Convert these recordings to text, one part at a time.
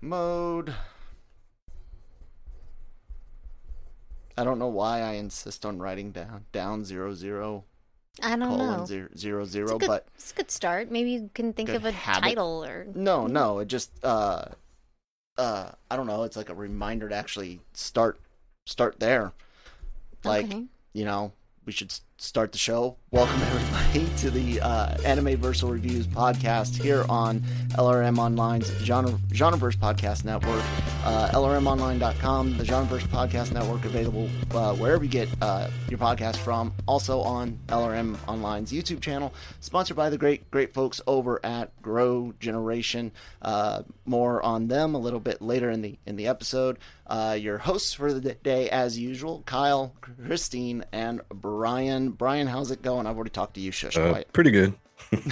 Mode. I don't know why I insist on writing down down zero zero I don't colon know. zero zero It's zero, good, but it's a good start. Maybe you can think of a habit. title or no, no, it just uh uh I don't know, it's like a reminder to actually start start there. Like, Okay. you know, we should start the show. Welcome everybody to the uh, Anime Versal Reviews podcast here on LRM Online's Genre Genreverse Podcast Network. Uh, LRMOnline.com, the Genreverse Podcast Network, available uh, wherever you get uh, your podcast from. Also on LRM Online's YouTube channel, sponsored by the great great folks over at Grow Generation. Uh, more on them a little bit later in the in the episode. Uh, your hosts for the day, as usual, Kyle, Christine, and Brian. Brian, how's it going? I've already talked to you. Shush, Uh, quiet. pretty good.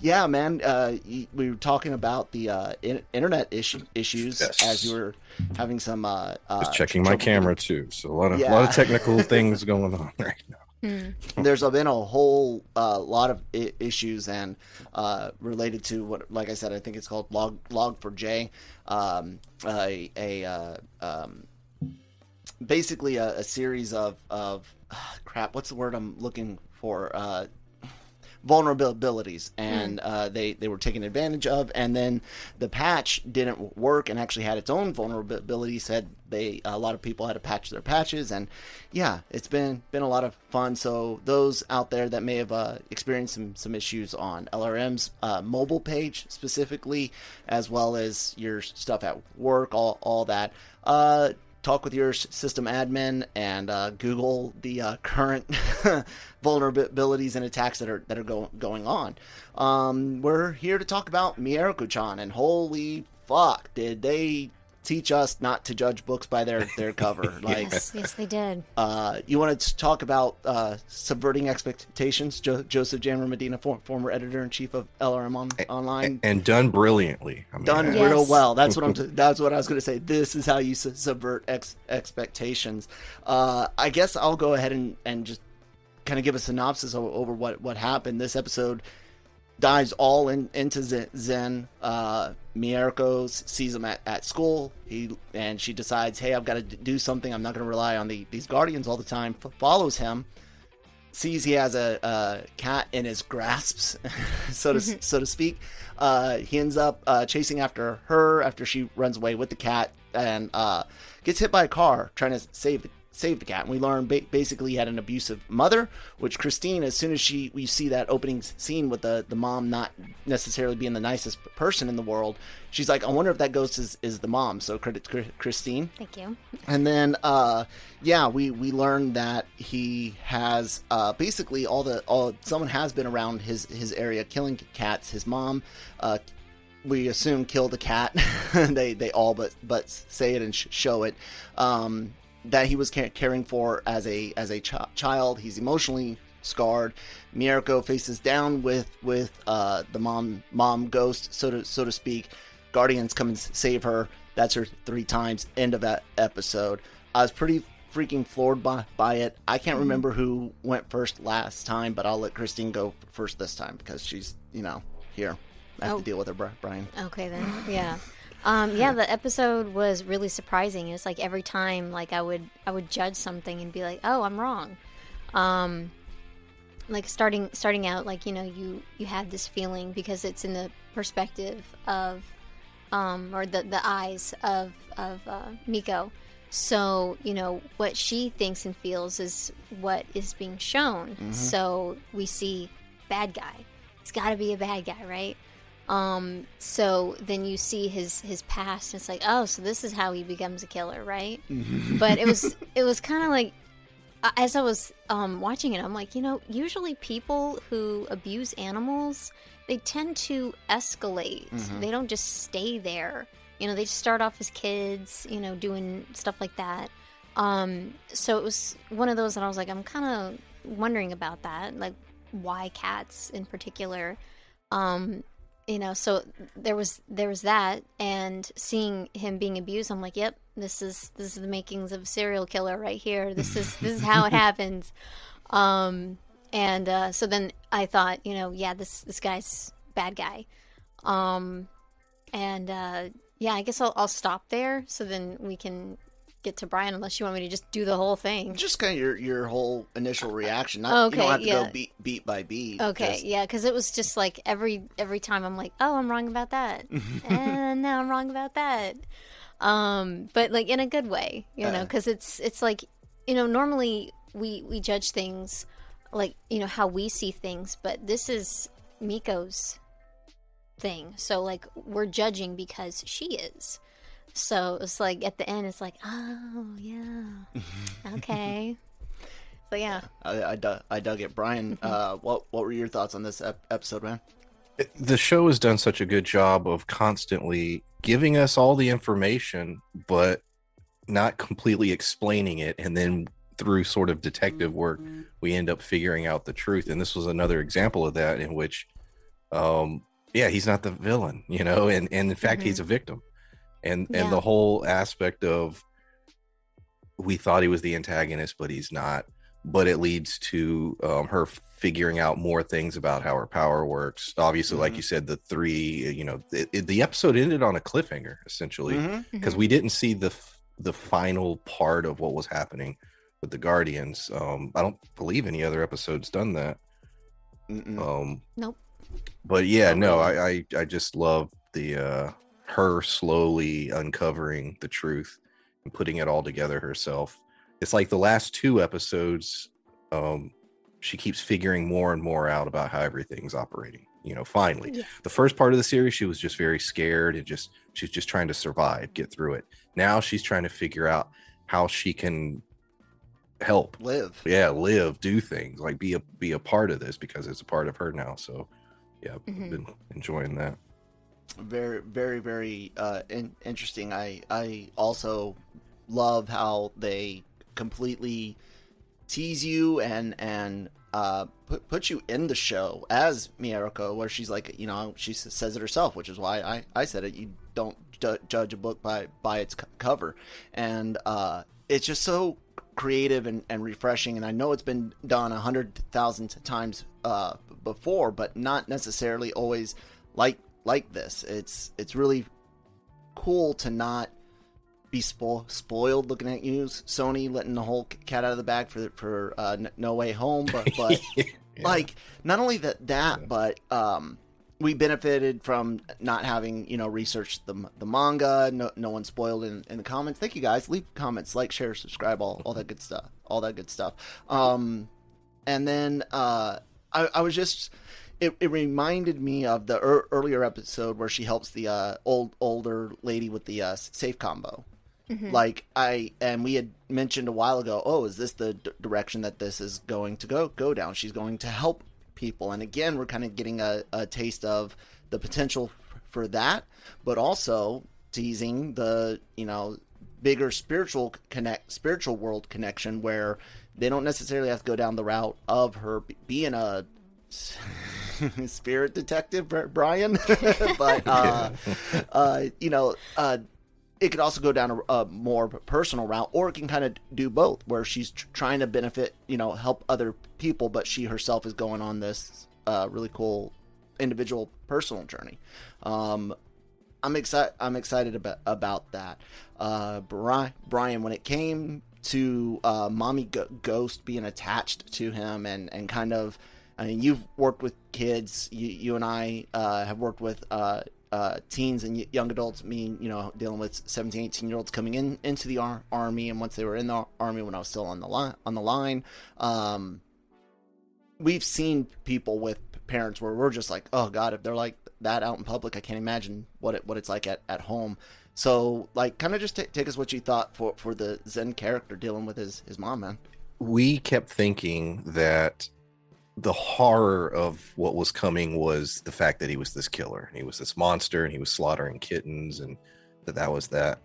Yeah, man. Uh, y- we were talking about the uh, in- internet issue- issues Yes. as you were having some. Uh, uh, Just checking my trouble camera too. So a lot of Yeah. lot of technical things going on right now. there's been a whole uh, lot of I- issues and uh, related to what, like I said, I think it's called log log for J, um, a, a uh, um, basically a, a series of of crap. What's the word I'm looking for? Uh, vulnerabilities and uh, they they were taken advantage of and then the patch didn't work and actually had its own vulnerability said they a lot of people had to patch their patches and yeah it's been been a lot of fun so those out there that may have uh, experienced some some issues on LRM's uh, mobile page specifically as well as your stuff at work all all that uh talk with your system admin and uh, Google the uh, current vulnerabilities and attacks that are that are go- going on. Um, we're here to talk about Mieruko-chan, and holy fuck, did they teach us not to judge books by their their cover? Like, yes, yes, they did. uh, you wanted to talk about uh, subverting expectations? Jo- Joseph Jammer Medina, for- former editor in chief of LRM on- Online, And done brilliantly. I mean, done Yes. real well. That's what I'm. T- that's what I was going to say. This is how you su- subvert ex- expectations. Uh, I guess I'll go ahead and, and just kind of give a synopsis o- over what what happened. This episode dives all in, into Zen. Zen. Uh, Miyako sees him at, at school. He and she decides, hey, I've got to do something. I'm not going to rely on the, these guardians all the time. F- follows him sees he has a, a cat in his grasps, so to so to speak. Uh, he ends up uh, chasing after her after she runs away with the cat and uh, gets hit by a car trying to save the save the cat. And we learn ba- basically he had an abusive mother, which Christine, as soon as she we see that opening scene with the the mom not necessarily being the nicest person in the world, she's like, I wonder if that ghost is is the mom. So credit to Christine. Thank you. And then, uh, yeah, we we learned that he has uh, basically all the all someone has been around his his area killing cats. His mom, uh, we assume killed a cat. they they all but but say it and sh- show it. Um, that he was caring for as a as a ch- child. He's emotionally scarred. Miyako faces down with with uh, the mom mom ghost, so to so to speak. Guardians come and save her. That's her three times. End of that episode. I was pretty freaking floored by, by it. I can't remember who went first last time, but I'll let Christine go first this time because she's you know here. I have Oh. to deal with her, Brian. Okay then. Yeah. Um, yeah, the episode was really surprising. It's like every time, like I would, I would judge something and be like, "Oh, I'm wrong," um, like starting starting out like you know you you have this feeling because it's in the perspective of um or the the eyes of of uh, Miko. So you know what she thinks and feels is what is being shown. So we see bad guy. He's got to be a bad guy, right? Um, so then you see his his past, and it's like, oh, so this is how he becomes a killer, right? but it was it was kind of like as I was um, watching it, I'm like, you know, usually people who abuse animals, they tend to escalate. They don't just stay there. You know, they just start off as kids, you know, doing stuff like that. Um, so it was one of those that I was like, I'm kind of wondering about that, like why cats in particular. Um, you know, so there was there was that, and seeing him being abused, I'm like, yep, this is this is the makings of a serial killer right here. This is this is how it happens. Um, and uh, so then I thought, you know, yeah, this this guy's bad guy. Um, and uh, yeah, I guess I'll, I'll stop there so then we can get to Brian, unless you want me to just do the whole thing. Just kind of your your whole initial reaction. Not, Okay, you don't have to yeah. go beat beat by beat. Okay, Just- yeah, because it was just like every every time I'm like, oh, I'm wrong about that, and now I'm wrong about that. Um, but like in a good way, you know, because it's it's like you know normally we we judge things like you know how we see things, but this is Miko's thing, so like we're judging because she is. So it's like at the end, it's like, oh yeah, okay. So yeah, I, I, dug, I dug it. Brian, Mm-hmm. uh, what what were your thoughts on this ep- episode, man? the show has done such a good job of constantly giving us all the information but not completely explaining it and then through sort of detective work we end up figuring out the truth and this was another example of that in which um yeah he's not the villain you know and and in fact he's a victim and Yeah. and the whole aspect of we thought he was the antagonist but he's not but it leads to um, her figuring out more things about how her power works. Obviously, like Mhm. you said, the three, you know, it, it- the episode ended on a cliffhanger essentially Mhm. because we didn't see the the final part of what was happening with the Guardians. Um, I don't believe any other episodes done that. Mm-mm. Um, Nope. But yeah, no. I, I I just love the uh her slowly uncovering the truth and putting it all together herself. It's like the last two episodes, um, she keeps figuring more and more out about how everything's operating. You know, finally. Yeah. The first part of the series, she was just very scared and just she's just trying to survive, get through it. Now she's trying to figure out how she can help Live. yeah live do things like be a be a part of this because it's a part of her now so yeah Mhm. been enjoying that very very very uh in- interesting. I i also love how they completely tease you and and uh put put you in the show as Miyako where she's like you know she says it herself which is why i i said it. You don't ju- judge a book by by its co- cover. And uh it's just so creative and, and refreshing. And i know it's been done a hundred thousand times uh before but not necessarily always like like this. It's it's really cool to not be spo- spoiled looking at you sony letting the whole cat out of the bag for for uh, no way home but but Yeah. like not only that that but um we benefited from not having you know researched the, the manga no, no one spoiled in, in the comments. Thank you guys. Leave comments like share subscribe all, all that good stuff all that good stuff. Um and then uh i, I was just it, it reminded me of the ear earlier episode where she helps the uh, old older lady with the uh, safe combo. Like i and we had mentioned a while ago oh is this the d- direction that this is going to go go down? She's going to help people. And again we're kind of getting a, a taste of the potential for that but also teasing the you know bigger spiritual connect spiritual world connection where they don't necessarily have to go down the route of her b- being a spirit detective brian but uh, uh you know uh it could also go down a, a more personal route, or it can kind of do both, where she's tr- trying to benefit, you know, help other people, but she herself is going on this uh, really cool individual personal journey. Um, I'm excited. I'm excited about about that. Uh, Brian, Brian, when it came to uh, mommy ghost being attached to him and and kind of I mean, you've worked with kids. You, you and I uh, have worked with uh, uh, teens and young adults. Me, you know, dealing with 17, 18 year olds coming in into the ar- army, and once they were in the army, when I was still on the line, on the line, um, we've seen people with parents where we're just like, oh god, if they're like that out in public, I can't imagine what it what it's like at, at home. So, like, kind of just t- take us what you thought for for the Zen character dealing with his his mom, man. We kept thinking that the horror of what was coming was the fact that he was this killer and he was this monster and he was slaughtering kittens and that that was that.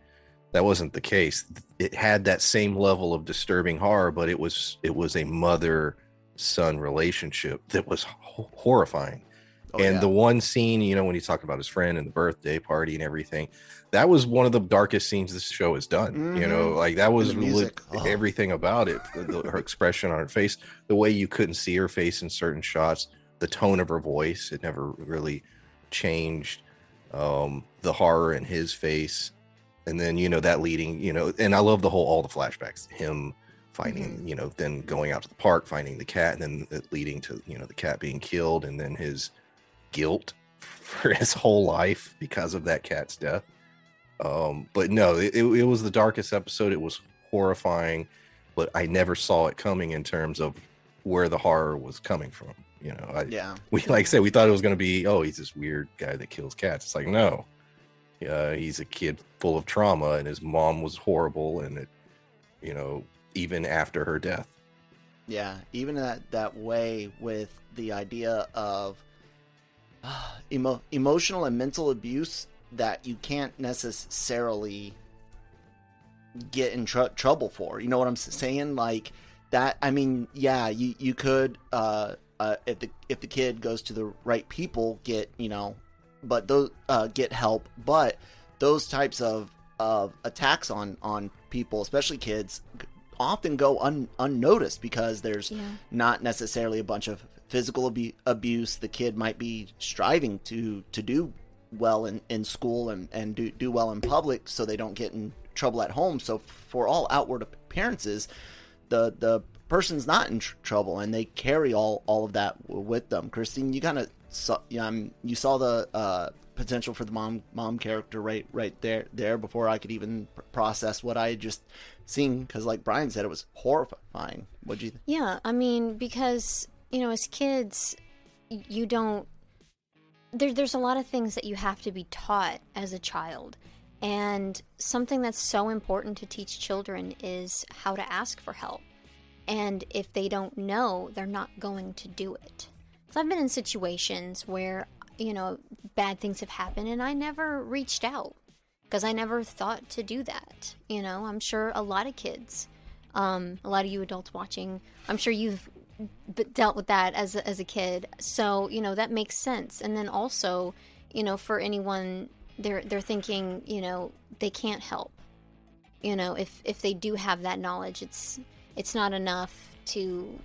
That wasn't the case. It had that same level of disturbing horror but it was it was a mother son relationship that was horrifying Oh, and yeah. the one scene you know when he's talking about his friend and the birthday party and everything that was one of the darkest scenes this show has done you know Mhm. like that was really. Oh. everything about it the, her expression on her face the way you couldn't see her face in certain shots the tone of her voice it never really changed um the horror in his face and then you know that leading you know and i love the whole all the flashbacks him finding Mm-hmm. you know then going out to the park finding the cat and then leading to you know the cat being killed and then his guilt for his whole life because of that cat's death. Um but no it, it was the darkest episode. It was horrifying but i never saw it coming in terms of where the horror was coming from you know? I, yeah, we like I said we thought it was going to be oh he's this weird guy that kills cats. It's like no. Uh, he's a kid full of trauma and his mom was horrible and it you know even after her death. Yeah. Even that that way with the idea of emo- emotional and mental abuse that you can't necessarily get in tr- trouble for. You know what I'm saying? Like that. I mean, yeah, you you could uh, uh, if the if the kid goes to the right people, get you know, but those uh, get help. But those types of of attacks on on people, especially kids, often go un- unnoticed because there's Yeah. not necessarily a bunch of physical abu- abuse. The kid might be striving to to do well in, in school and, and do, do well in public so they don't get in trouble at home. So for all outward appearances, the the person's not in tr- trouble and they carry all all of that w- with them. Christine, you kind of saw um, you saw the uh, potential for the mom mom character right right there there before I could even pr- process what I had just seen because like Brian said it was horrifying. What'd you think? Yeah, I mean, because you know, as kids, you don't. There, there's a lot of things that you have to be taught as a child, and something that's so important to teach children is how to ask for help. And if they don't know, they're not going to do it. So I've been in situations where you know bad things have happened, and I never reached out because I never thought to do that. You know, I'm sure a lot of kids um, a lot of you adults watching, I'm sure you've dealt with that as a, as a kid. So you know that makes sense. And then also, you know, for anyone they're they're thinking, you know, they can't help. You know, if if they do have that knowledge, it's it's not enough to,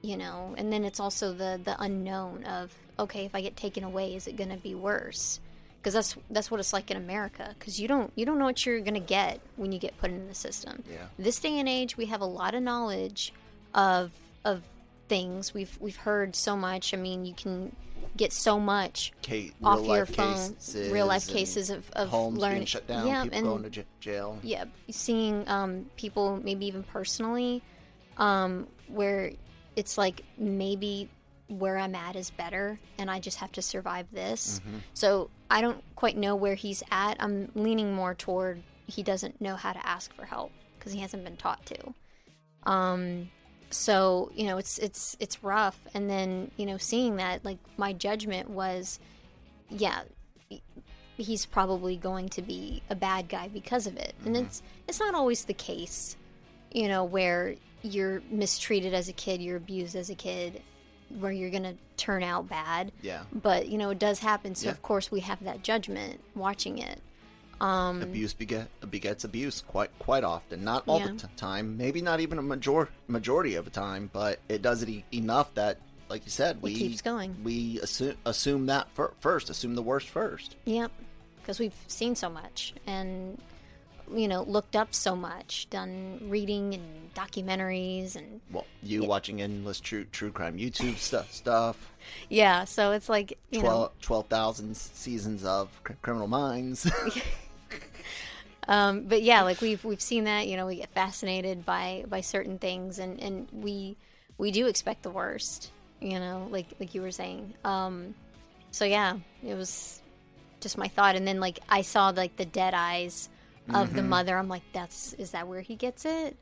you know. And then it's also the the unknown of okay, if I get taken away, is it going to be worse? Because that's that's what it's like in America. Because you don't you don't know what you're going to get when you get put in the system Yeah. this day and age we have a lot of knowledge of of things we've we've heard so much i mean you can get so much Ca- off real your life phone cases real life cases of, of homes being learning shut down, yeah people and going to j- jail. yeah seeing um, people maybe even personally um, where it's like maybe where i'm at is better and i just have to survive this. Mm-hmm. so i don't quite know where he's at. I'm leaning more toward he doesn't know how to ask for help because he hasn't been taught to. Um so you know it's it's it's rough. And then you know seeing that like my judgment was yeah he's probably going to be a bad guy because of it. And it's it's not always the case you know where you're mistreated as a kid you're abused as a kid where you're gonna turn out bad Yeah. but you know it does happen so Yeah. of course we have that judgment watching it um abuse beget begets abuse quite quite often. Not all Yeah. the t- time, maybe not even a major majority of the time, but it does it e- enough that, like you said, we keeps going. We assume assume that fir- first, assume the worst first. Yep, because we've seen so much, and you know looked up so much, done reading and documentaries and Well, you watching endless true true crime YouTube stuff stuff. yeah. So it's like you know 12 12,000 seasons of Cr- Criminal Minds. um, but yeah, like we've we've seen that. You know, we get fascinated by by certain things, and and we we do expect the worst. You know, like like you were saying. Um, so yeah, it was just my thought, and then like I saw like the dead eyes of the mm-hmm. mother. I'm like, that's is that where he gets it?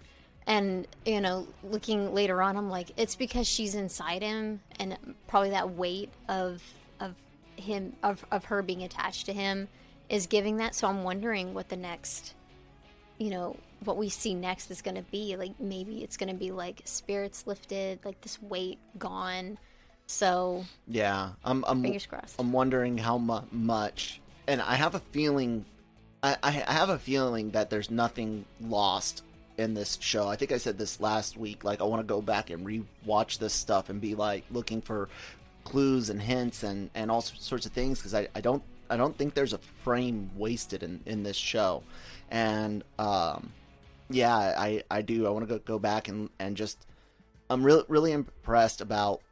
And you know, looking later on, I'm like, it's because she's inside him, and probably that weight of of him of of her being attached to him is giving that. So I'm wondering what the next, you know, what we see next is going to be. Like maybe it's going to be like spirits lifted, like this weight gone. So yeah, I'm I'm Fingers crossed. I'm wondering how mu- much, and I have a feeling, I, I have a feeling that there's nothing lost in this show. I think I said this last week. Like I want to go back and rewatch this stuff and be like looking for clues and hints and and all sorts of things because I, I don't I don't think there's a frame wasted in in this show, and um yeah I I do I want to go go back and and just I'm really really impressed about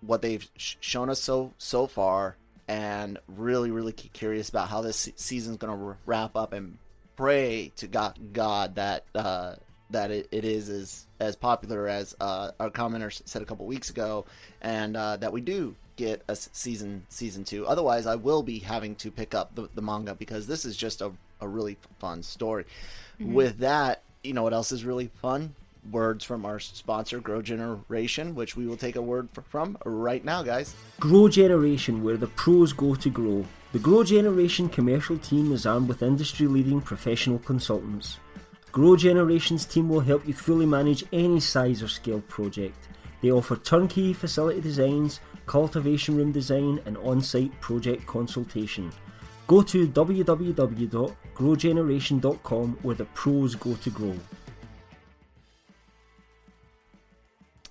what they've sh- shown us so so far and really really curious about how this se- season's going to wrap up and pray to god god that uh that it, it is as as popular as uh, our commenter said a couple weeks ago and uh, that we do get a season season two. Otherwise i will be having to pick up the, the manga because this is just a, a really fun story. With that you know what else is really fun words from our sponsor grow generation which we will take a word from right now guys Grow Generation, where the pros go to grow. The Grow Generation commercial team is armed with industry leading professional consultants. Grow Generation's team will help you fully manage any size or scale project. They offer turnkey facility designs, cultivation room design, and on site project consultation. Go to www.growgeneration.com where the pros go to grow.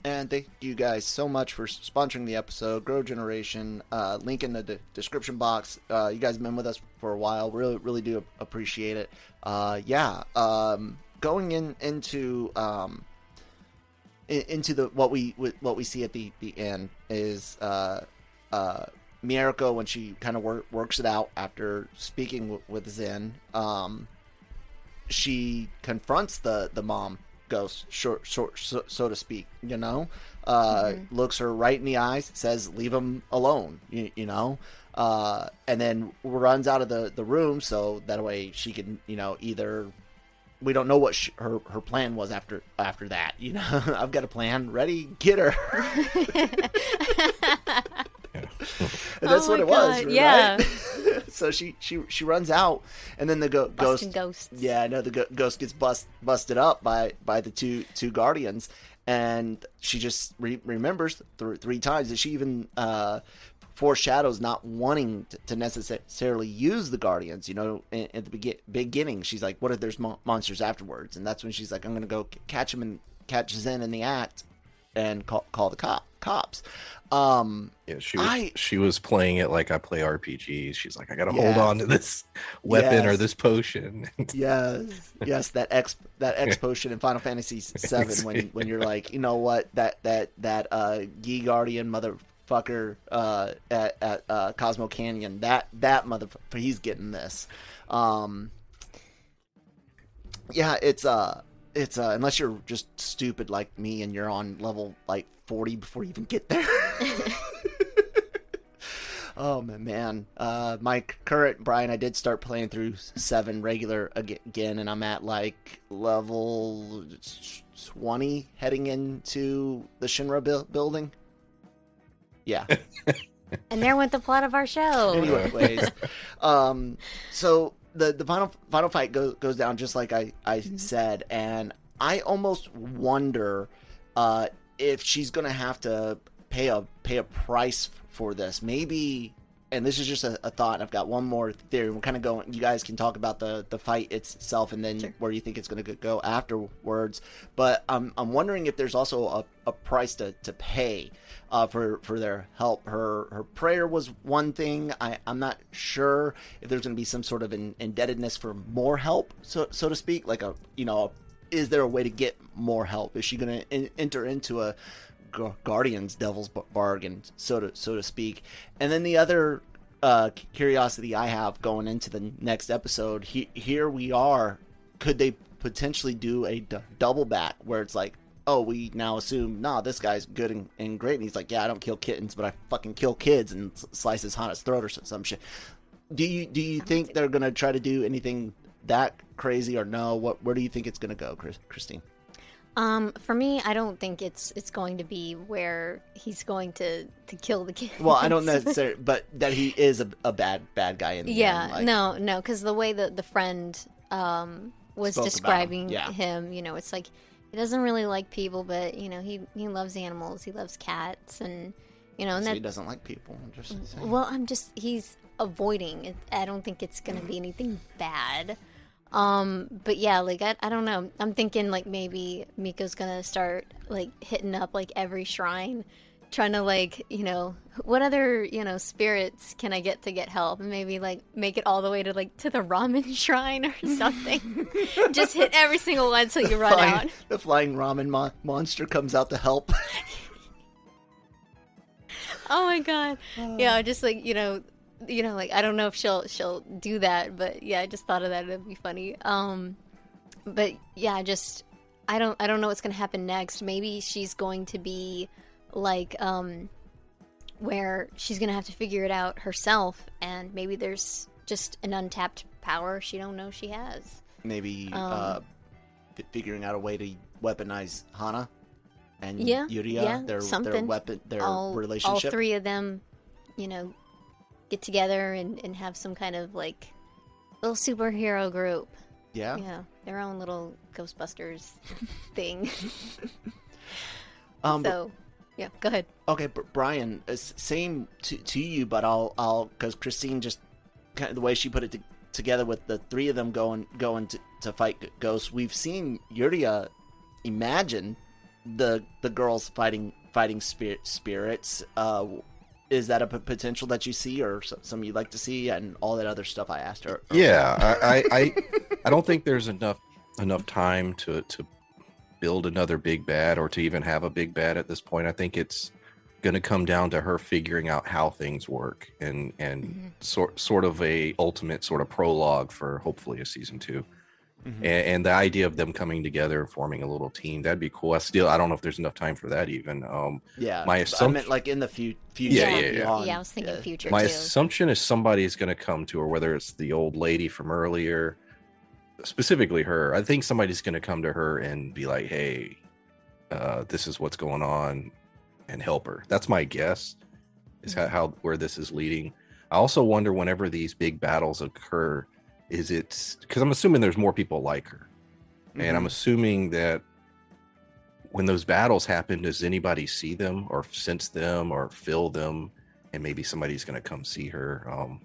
And thank you guys so much for sponsoring the episode. Grow Generation, uh, link in the de- description box. Uh, you guys have been with us for a while. Really, really do appreciate it. Uh, yeah, um, going in into um, in- into the what we what we see at the the end is uh, uh, when she kind of wor- works it out after speaking w- with Zen. Um, she confronts the the mom ghost, short, short, so, so to speak. You know, uh, looks her right in the eyes, says, "Leave him alone." You, you know, uh, and then runs out of the the room so that way she can, you know, either. We don't know what sh her her plan was after after that. You know, I've got a plan. Ready, get her. And that's Oh what it was. God, right? yeah. So she she she runs out, and then the go- ghost ghosts. yeah, I know the go- ghost gets bust busted up by by the two two guardians, and she just re- remembers th- three times that she even uh, foreshadows not wanting to, to necessarily use the guardians. You know, in, at the begin- beginning, she's like, "What if there's mo- monsters afterwards?" And that's when she's like, "I'm gonna go c- catch him and catch Zen in the act, and call call the cop cops." Um, Yeah, she was I- she was playing it like I play RPGs. She's like, I gotta hold on to this weapon or this potion. Yes, yes, that X that X potion in Final Fantasy Seven when when you're like, you know what, that that that uh Yi Guardian motherfucker uh at at uh, Cosmo Canyon, that that motherfucker, he's getting this. Um, yeah, it's uh it's uh unless you're just stupid like me and you're on level like 40 before you even get there. Oh man, man. Uh, my current Brian, I did start playing through seven regular again, and I'm at like level twenty, heading into the Shinra buil- building. Yeah. And there went the plot of our show. Anyways, um, so the the final final fight goes goes down just like I I said, and I almost wonder uh, if she's gonna have to pay a pay a price for this. Maybe and this is just a, a thought. I've got one more theory. We're kind of going. You guys can talk about the the fight itself, and then where you think it's going to go afterwards. But I'm I'm wondering if there's also a, a price to to pay uh, for for their help. Her her prayer was one thing. I I'm not sure if there's going to be some sort of an indebtedness for more help, so so to speak. Like a you know, is there a way to get more help? Is she going to in, enter into a Gu- Guardians Devil's bargain, so to so to speak. And then the other uh, curiosity I have going into the next episode, he, here we are. Could they potentially do a d- double back where it's like, oh, we now assume, nah, this guy's good and, and great, and he's like, yeah, I don't kill kittens, but I fucking kill kids and slices Hana's throat or some, some shit. Do you do you think they're gonna try to do anything that crazy or no? What where do you think it's gonna go, Chris, Christine? Um, for me, I don't think it's it's going to be where he's going to to kill the kid. Well, I don't necessarily, but that he is a, a bad bad guy in the Yeah, end. like- no, no, because the way that the friend um, was about him, describing yeah. him, you know, it's like he doesn't really like people, but you know, he he loves animals, he loves cats, and you know, and So that. he doesn't like people. I'm just saying. Well, I'm just he's avoiding. I don't think it's gonna be anything bad. Um, but yeah, like I, I don't know. I'm thinking like maybe Miko's gonna start like hitting up like every shrine, trying to like you know what other you know spirits can I get to get help, and maybe like make it all the way to like to the ramen shrine or something. Just hit every single one till you run Flying- out. the flying ramen mon- monster comes out to help. Oh my god. Yeah, just like, you know, you know, like I don't know if she'll she'll do that, but yeah, I just thought of that it'd be funny. Um but yeah, just I don't I don't know what's going to happen next. Maybe she's going to be like um where she's going to have to figure it out herself and maybe there's just an untapped power she don't know she has. Maybe Um, uh, fi- figuring out a way to weaponize Hana and Yeah, Yuria, yeah, their their something. weapon, their all, relationship. all three of them, you know, get together and, and have some kind of like little superhero group. yeah. Yeah, their own little Ghostbusters thing. Um, so, yeah, go ahead. Okay, Br- Brian, uh, same to, to you, but I'll I'll because Christine just kind of the way she put it to, together with the three of them going going to, to fight ghosts. We've seen Yuria imagine the the girls fighting fighting spirit, spirits. Uh, is that a p- potential that you see, or s- some you'd like to see, and all that other stuff I asked her? Yeah, I, I, I, I don't think there's enough enough time to to build another big bad or to even have a big bad at this point. I think it's going to come down to her figuring out how things work and and mm-hmm. sort sort of a ultimate sort of prologue for hopefully a season 2 Mhm. And, and the idea of them coming together and forming a little team that'd be cool. I still I don't know if there's enough time for that even. Um, Yeah, My I assumption- meant like in the fu- future. Yeah, yeah, yeah. beyond, yeah, I was thinking yeah. future my too. assumption is somebody's going to come to her whether it's the old lady from earlier specifically her i think somebody's going to come to her and be like hey uh, this is what's going on and help her that's my guess is how, how where this is leading i also wonder whenever these big battles occur is it because i'm assuming there's more people like her and i'm Mhm. assuming that when those battles happen does anybody see them or sense them or feel them and maybe somebody's going to come see her um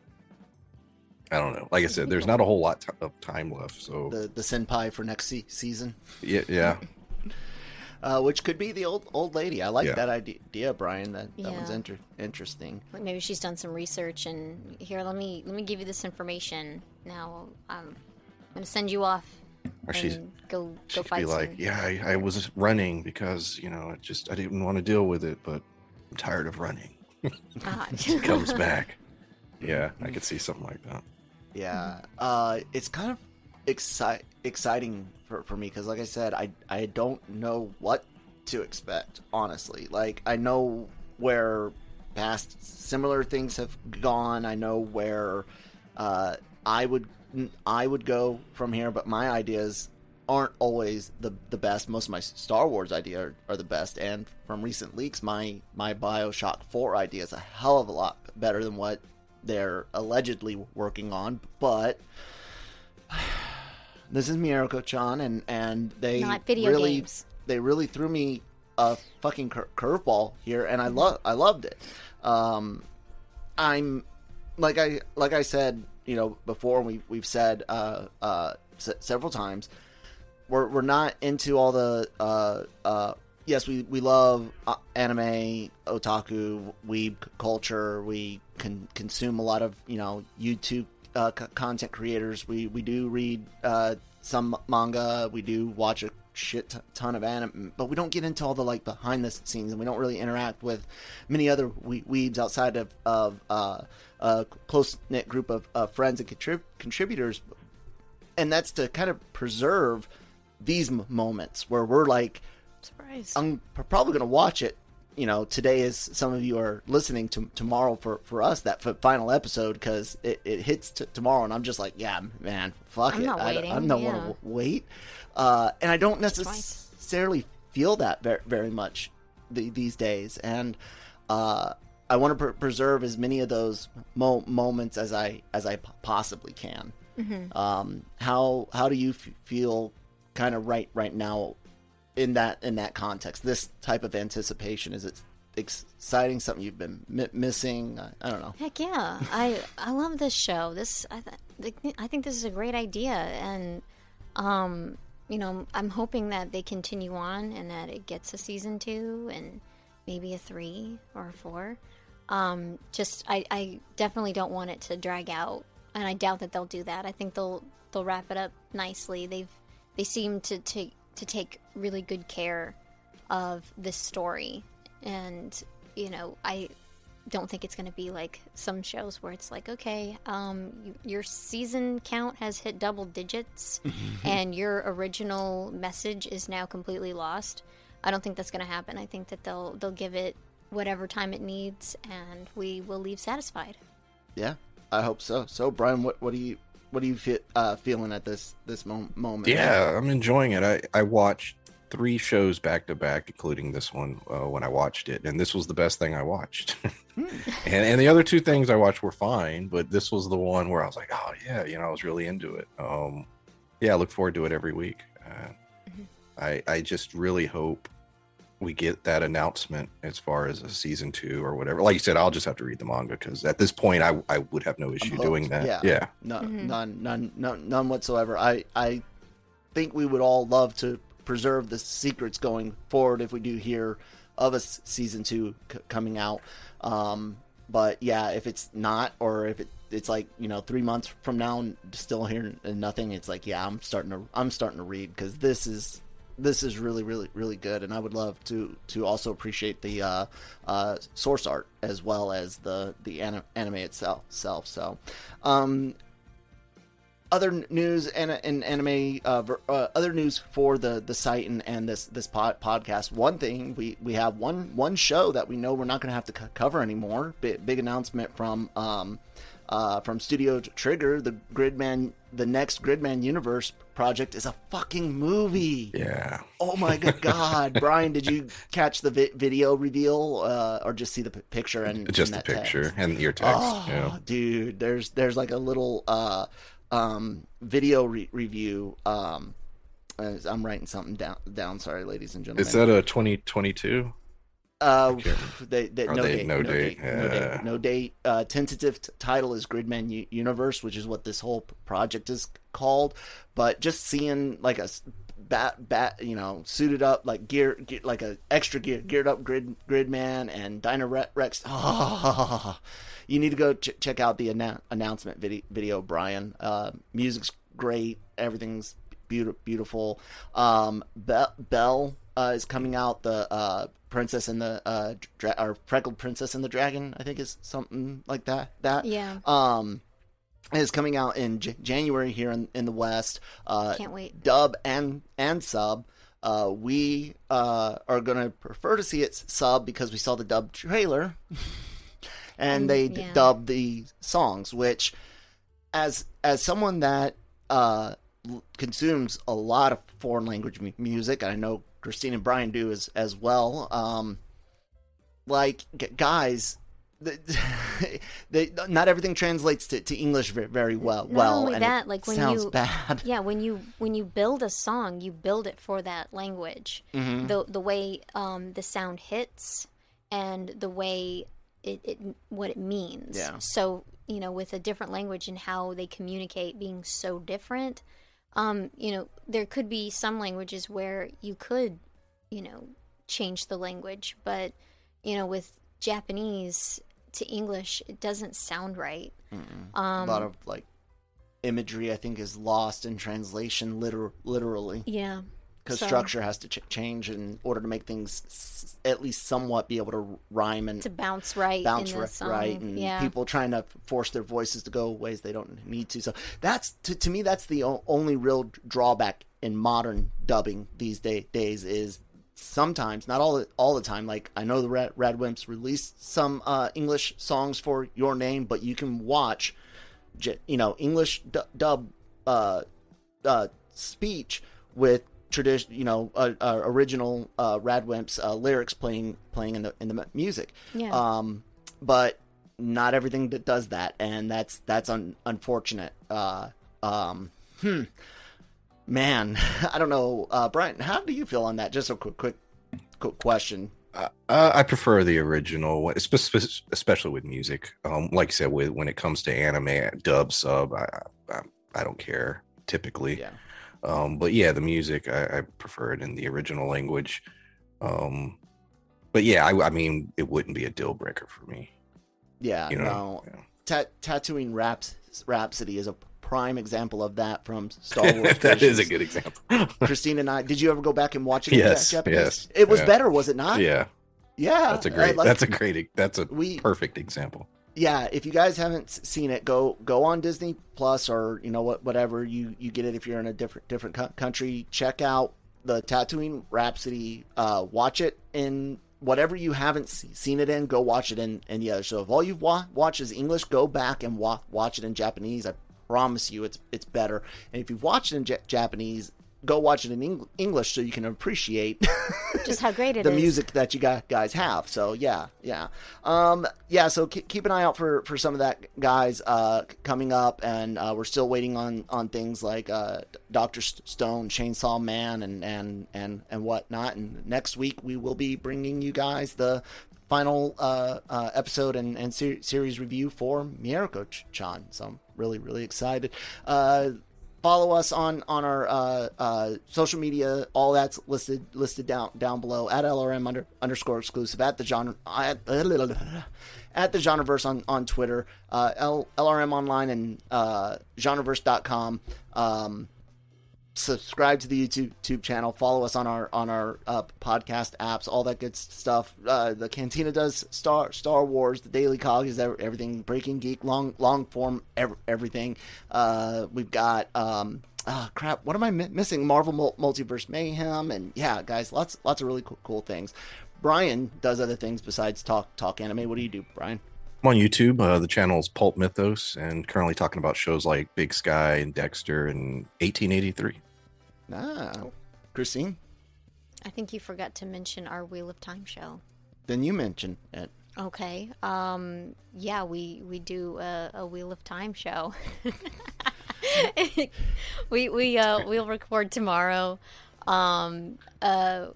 i don't know like i said there's not a whole lot t- of time left so the the senpai for next se- season. yeah yeah uh, which could be the old old lady. I like Yeah. that idea, Brian. That that one's inter- interesting. Maybe she's done some research and here, let me let me give you this information. Now, um, I'm gonna send you off or she's and go she go fight be like some- yeah I, I was running because you know it just i didn't want to deal with it but i'm tired of running Ah. she comes back yeah i could see something like that Yeah, uh, it's kind of exci- exciting for, for me because, like I said, I I don't know what to expect. Honestly, like I know where past similar things have gone. I know where uh, I would I would go from here, but my ideas aren't always the the best. Most of my Star Wars ideas are, are the best, and from recent leaks, my my Bioshock Four idea is a hell of a lot better than what they're allegedly working on. But this is Miyako-chan, and and they really games. they really threw me a fucking cur- curveball here, and I love I loved it. Um, I'm like I like I said, you know, before we we've said uh, uh, s- several times, we're we're not into all the uh, uh, yes, we we love uh, anime, otaku, weeb culture. We can consume a lot of you know YouTube uh, c- content creators. We we do read uh, some manga. We do watch a shit ton of anime, but we don't get into all the like behind the scenes, and we don't really interact with many other we- weebs outside of of uh, a close knit group of uh, friends and contrib- contributors. And that's to kind of preserve these m- moments where we're like, Surprise. I'm probably going to watch it. You know, today is some of you are listening to tomorrow for for us that f- final episode because it, it hits t- tomorrow, and I'm just like, yeah, man, fuck I'm it, not I, I'm not yeah. want to wait, uh, and I don't necessarily feel that very, very much the, these days, and uh, I want to pr- preserve as many of those mo- moments as I as I p- possibly can. Um, how how do you f- feel kind of right right now in that in that context? This type of anticipation is it exciting? Something you've been mi- missing? I, I don't know. Heck yeah, I I love this show. This I th- I think this is a great idea, and um, you know, I'm hoping that they continue on and that it gets a season two and maybe a three or a four. Um, just I, I definitely don't want it to drag out, and I doubt that they'll do that. I think they'll they'll wrap it up nicely. They've they seem to take to take really good care of this story, and you know I don't think it's going to be like some shows where it's like, okay, um, you, your season count has hit double digits, and your original message is now completely lost. I don't think that's going to happen. I think that they'll they'll give it whatever time it needs, and we will leave satisfied. Yeah, I hope so. So, Brian, what what do you what are you feel uh, feeling at this this mo- moment? Yeah, I'm enjoying it. I, I watched three shows back to back, including this one uh, when I watched it, and this was the best thing I watched. and and the other two things I watched were fine, but this was the one where I was like, oh yeah, you know, I was really into it. Um, yeah, I look forward to it every week. Uh, I I just really hope we get that announcement as far as a season two or whatever. Like you said, I'll just have to read the manga because at this point, I I would have no issue doing that. Yeah. yeah. No, Mhm. none, none, none, none whatsoever. I, I think we would all love to preserve the secrets going forward if we do hear of a season two c- coming out. Um, but yeah, if it's not, or if it, it's like you know three months from now and still hearing nothing, it's like yeah, I'm starting to I'm starting to read because this is this is really really really good and i would love to to also appreciate the uh, uh, source art as well as the the anim- anime itself self so um other news and, and anime uh, uh, other news for the the site and, and this this pod, podcast one thing we we have one one show that we know we're not going to have to co- cover anymore big, big announcement from um uh, from Studio Trigger, the Gridman, the next Gridman Universe project is a fucking movie. Yeah. Oh my good god, Brian! Did you catch the vi- video reveal uh, or just see the p- picture and Just and the picture text? and your text. Oh, yeah. dude, there's there's like a little uh, um, video re- review. Um, I'm writing something down. Down, sorry, ladies and gentlemen. Is that a 2022? Uh, they, they, no, they- date, no no date? date, no Yeah. date, no date. Uh, tentative t- title is Gridman U- Universe, which is what this whole project is called. But just seeing like a bat, bat, you know, suited up like gear, gear like a extra gear, geared up grid, Gridman and Dyna Rex. Oh, you need to go ch- check out the annou- announcement video, video Brian. Uh, music's great, everything's beautiful. Beautiful. Um, Be- Belle uh, is coming out. The uh, Princess and the uh, dra- or Freckled Princess and the Dragon, I think is something like that. That Yeah. Um, is coming out in J- January here in, in the West. Uh, Can't wait. Dub and and sub. Uh, we uh, are gonna prefer to see it sub because we saw the dub trailer, and Mm, they d- yeah. dubbed the songs. Which, as as someone that uh, l- consumes a lot of foreign language mu- music, I know Christine and Brian do as as well. Um, like g- guys. The- They, not everything translates to, to English very well. Not well, only and that, it like when sounds you bad. yeah when you when you build a song, you build it for that language. Mm-hmm. The the way um, the sound hits and the way it, it what it means. Yeah. So you know, with a different language and how they communicate being so different, um, you know, there could be some languages where you could, you know, change the language, but you know, with Japanese to English, it doesn't sound right. Um, a lot of like imagery, I think, is lost in translation, liter- literally, yeah. because So- structure has to ch- change in order to make things s- at least somewhat be able to rhyme and to bounce right bounce in the song. right, and yeah. people trying to force their voices to go ways they don't need to. So that's to, to me, that's the o- only real drawback in modern dubbing these day, days is sometimes not all the, all the time like i know the Rad, radwimps released some uh english songs for your name but you can watch you know english du- dub uh uh speech with tradition you know uh, uh, original uh radwimps uh, lyrics playing playing in the in the music. Yeah. um but not everything that does that and that's that's un- unfortunate. Uh um hmm man i don't know uh brian how do you feel on that just a quick quick quick question Uh, I prefer the original, one, spe- spe- especially with music. Um, like I said, with when it comes to anime dub sub, I, I I don't care typically. yeah Um, but yeah, the music I, I prefer it in the original language. Um, but yeah, I, I mean, it wouldn't be a deal breaker for me. yeah You know, no Yeah. Ta- Tatooine raps rhapsody is a prime example of that from star wars that is a good example. christine and i did you ever go back and watch it Yes, Japanese? yes, it was yeah. better was it not yeah, yeah that's a great. like- that's a great. That's a we perfect example. yeah if you guys haven't seen it go go on disney plus or you know what whatever you you get it if you're in a different different co- country check out the Tatooine rhapsody uh watch it in whatever you haven't se- seen it in go watch it in in the other so if all you've wa- watched is english go back and wa- watch it in japanese i promise you it's it's better and if you've watched it in Ja- japanese go watch it in Eng- english so you can appreciate Just how great it the is. music that you guys have. So yeah, yeah, um, yeah. So keep, keep an eye out for for some of that, guys, uh, coming up, and uh, we're still waiting on on things like uh, Doctor Stone, Chainsaw Man, and and and and whatnot. And next week we will be bringing you guys the final uh, uh, episode and, and ser- series review for Mieruko Chan. So really really excited. Uh, follow us on on our uh, uh, social media. All that's listed listed down down below at LRM under, underscore exclusive at the genre at, at the genreverse on on Twitter, uh, L, LRM online and uh, genreverse.com. Um, subscribe to the YouTube channel. Follow us on our on our uh, podcast apps. All that good stuff. Uh, the Cantina does Star Star Wars. The Daily Cog is everything. Breaking Geek, long long form, ev- everything. Uh, we've got. Um, Ah, crap! What am I mi- missing? Marvel Mul- Multiverse Mayhem, and yeah, guys, lots, lots of really cool, cool things. Brian does other things besides talk, talk anime. What do you do, Brian? I'm on YouTube. Uh, the channel is Pulp Mythos, and currently talking about shows like Big Sky and Dexter and 1883. Ah, Christine. I think you forgot to mention our Wheel of Time show. Then you mention it. Okay. Um. Yeah, we we do a, a Wheel of Time show. we we uh we'll record tomorrow. Um. Uh.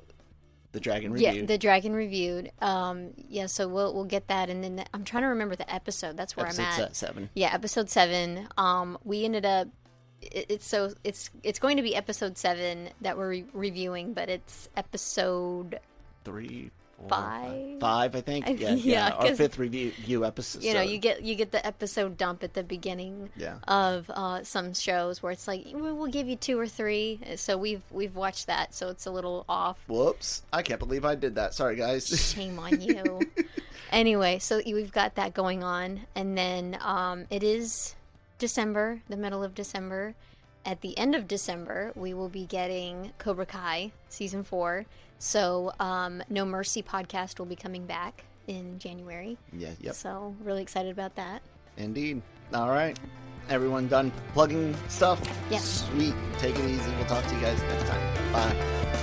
The Dragon Yeah, the Dragon reviewed. Um. Yeah. So we'll we'll get that, and then the, I'm trying to remember the episode. That's where episode I'm at. seven. Yeah, episode seven. Um, we ended up. it- It's so it's it's going to be episode seven that we're re- reviewing, but it's episode Three, four, Five? five, I think. I- Yeah, yeah, yeah. Our fifth review, review episode. you know you get you get the episode dump at the beginning Yeah. of uh, some shows where it's like "We- we'll give you two or three. So we've we've watched that, so it's a little off. Whoops! I can't believe I did that. Sorry, guys. Shame on you. anyway, so we've got that going on, and then um, it is December, the middle of December. At the end of December, we will be getting Cobra Kai season four. So, um, No Mercy podcast will be coming back in January. yeah. Yep. So, really excited about that. Indeed. All right. Everyone done plugging stuff? Yes. Sweet. Take it easy. We'll talk to you guys next time. Bye.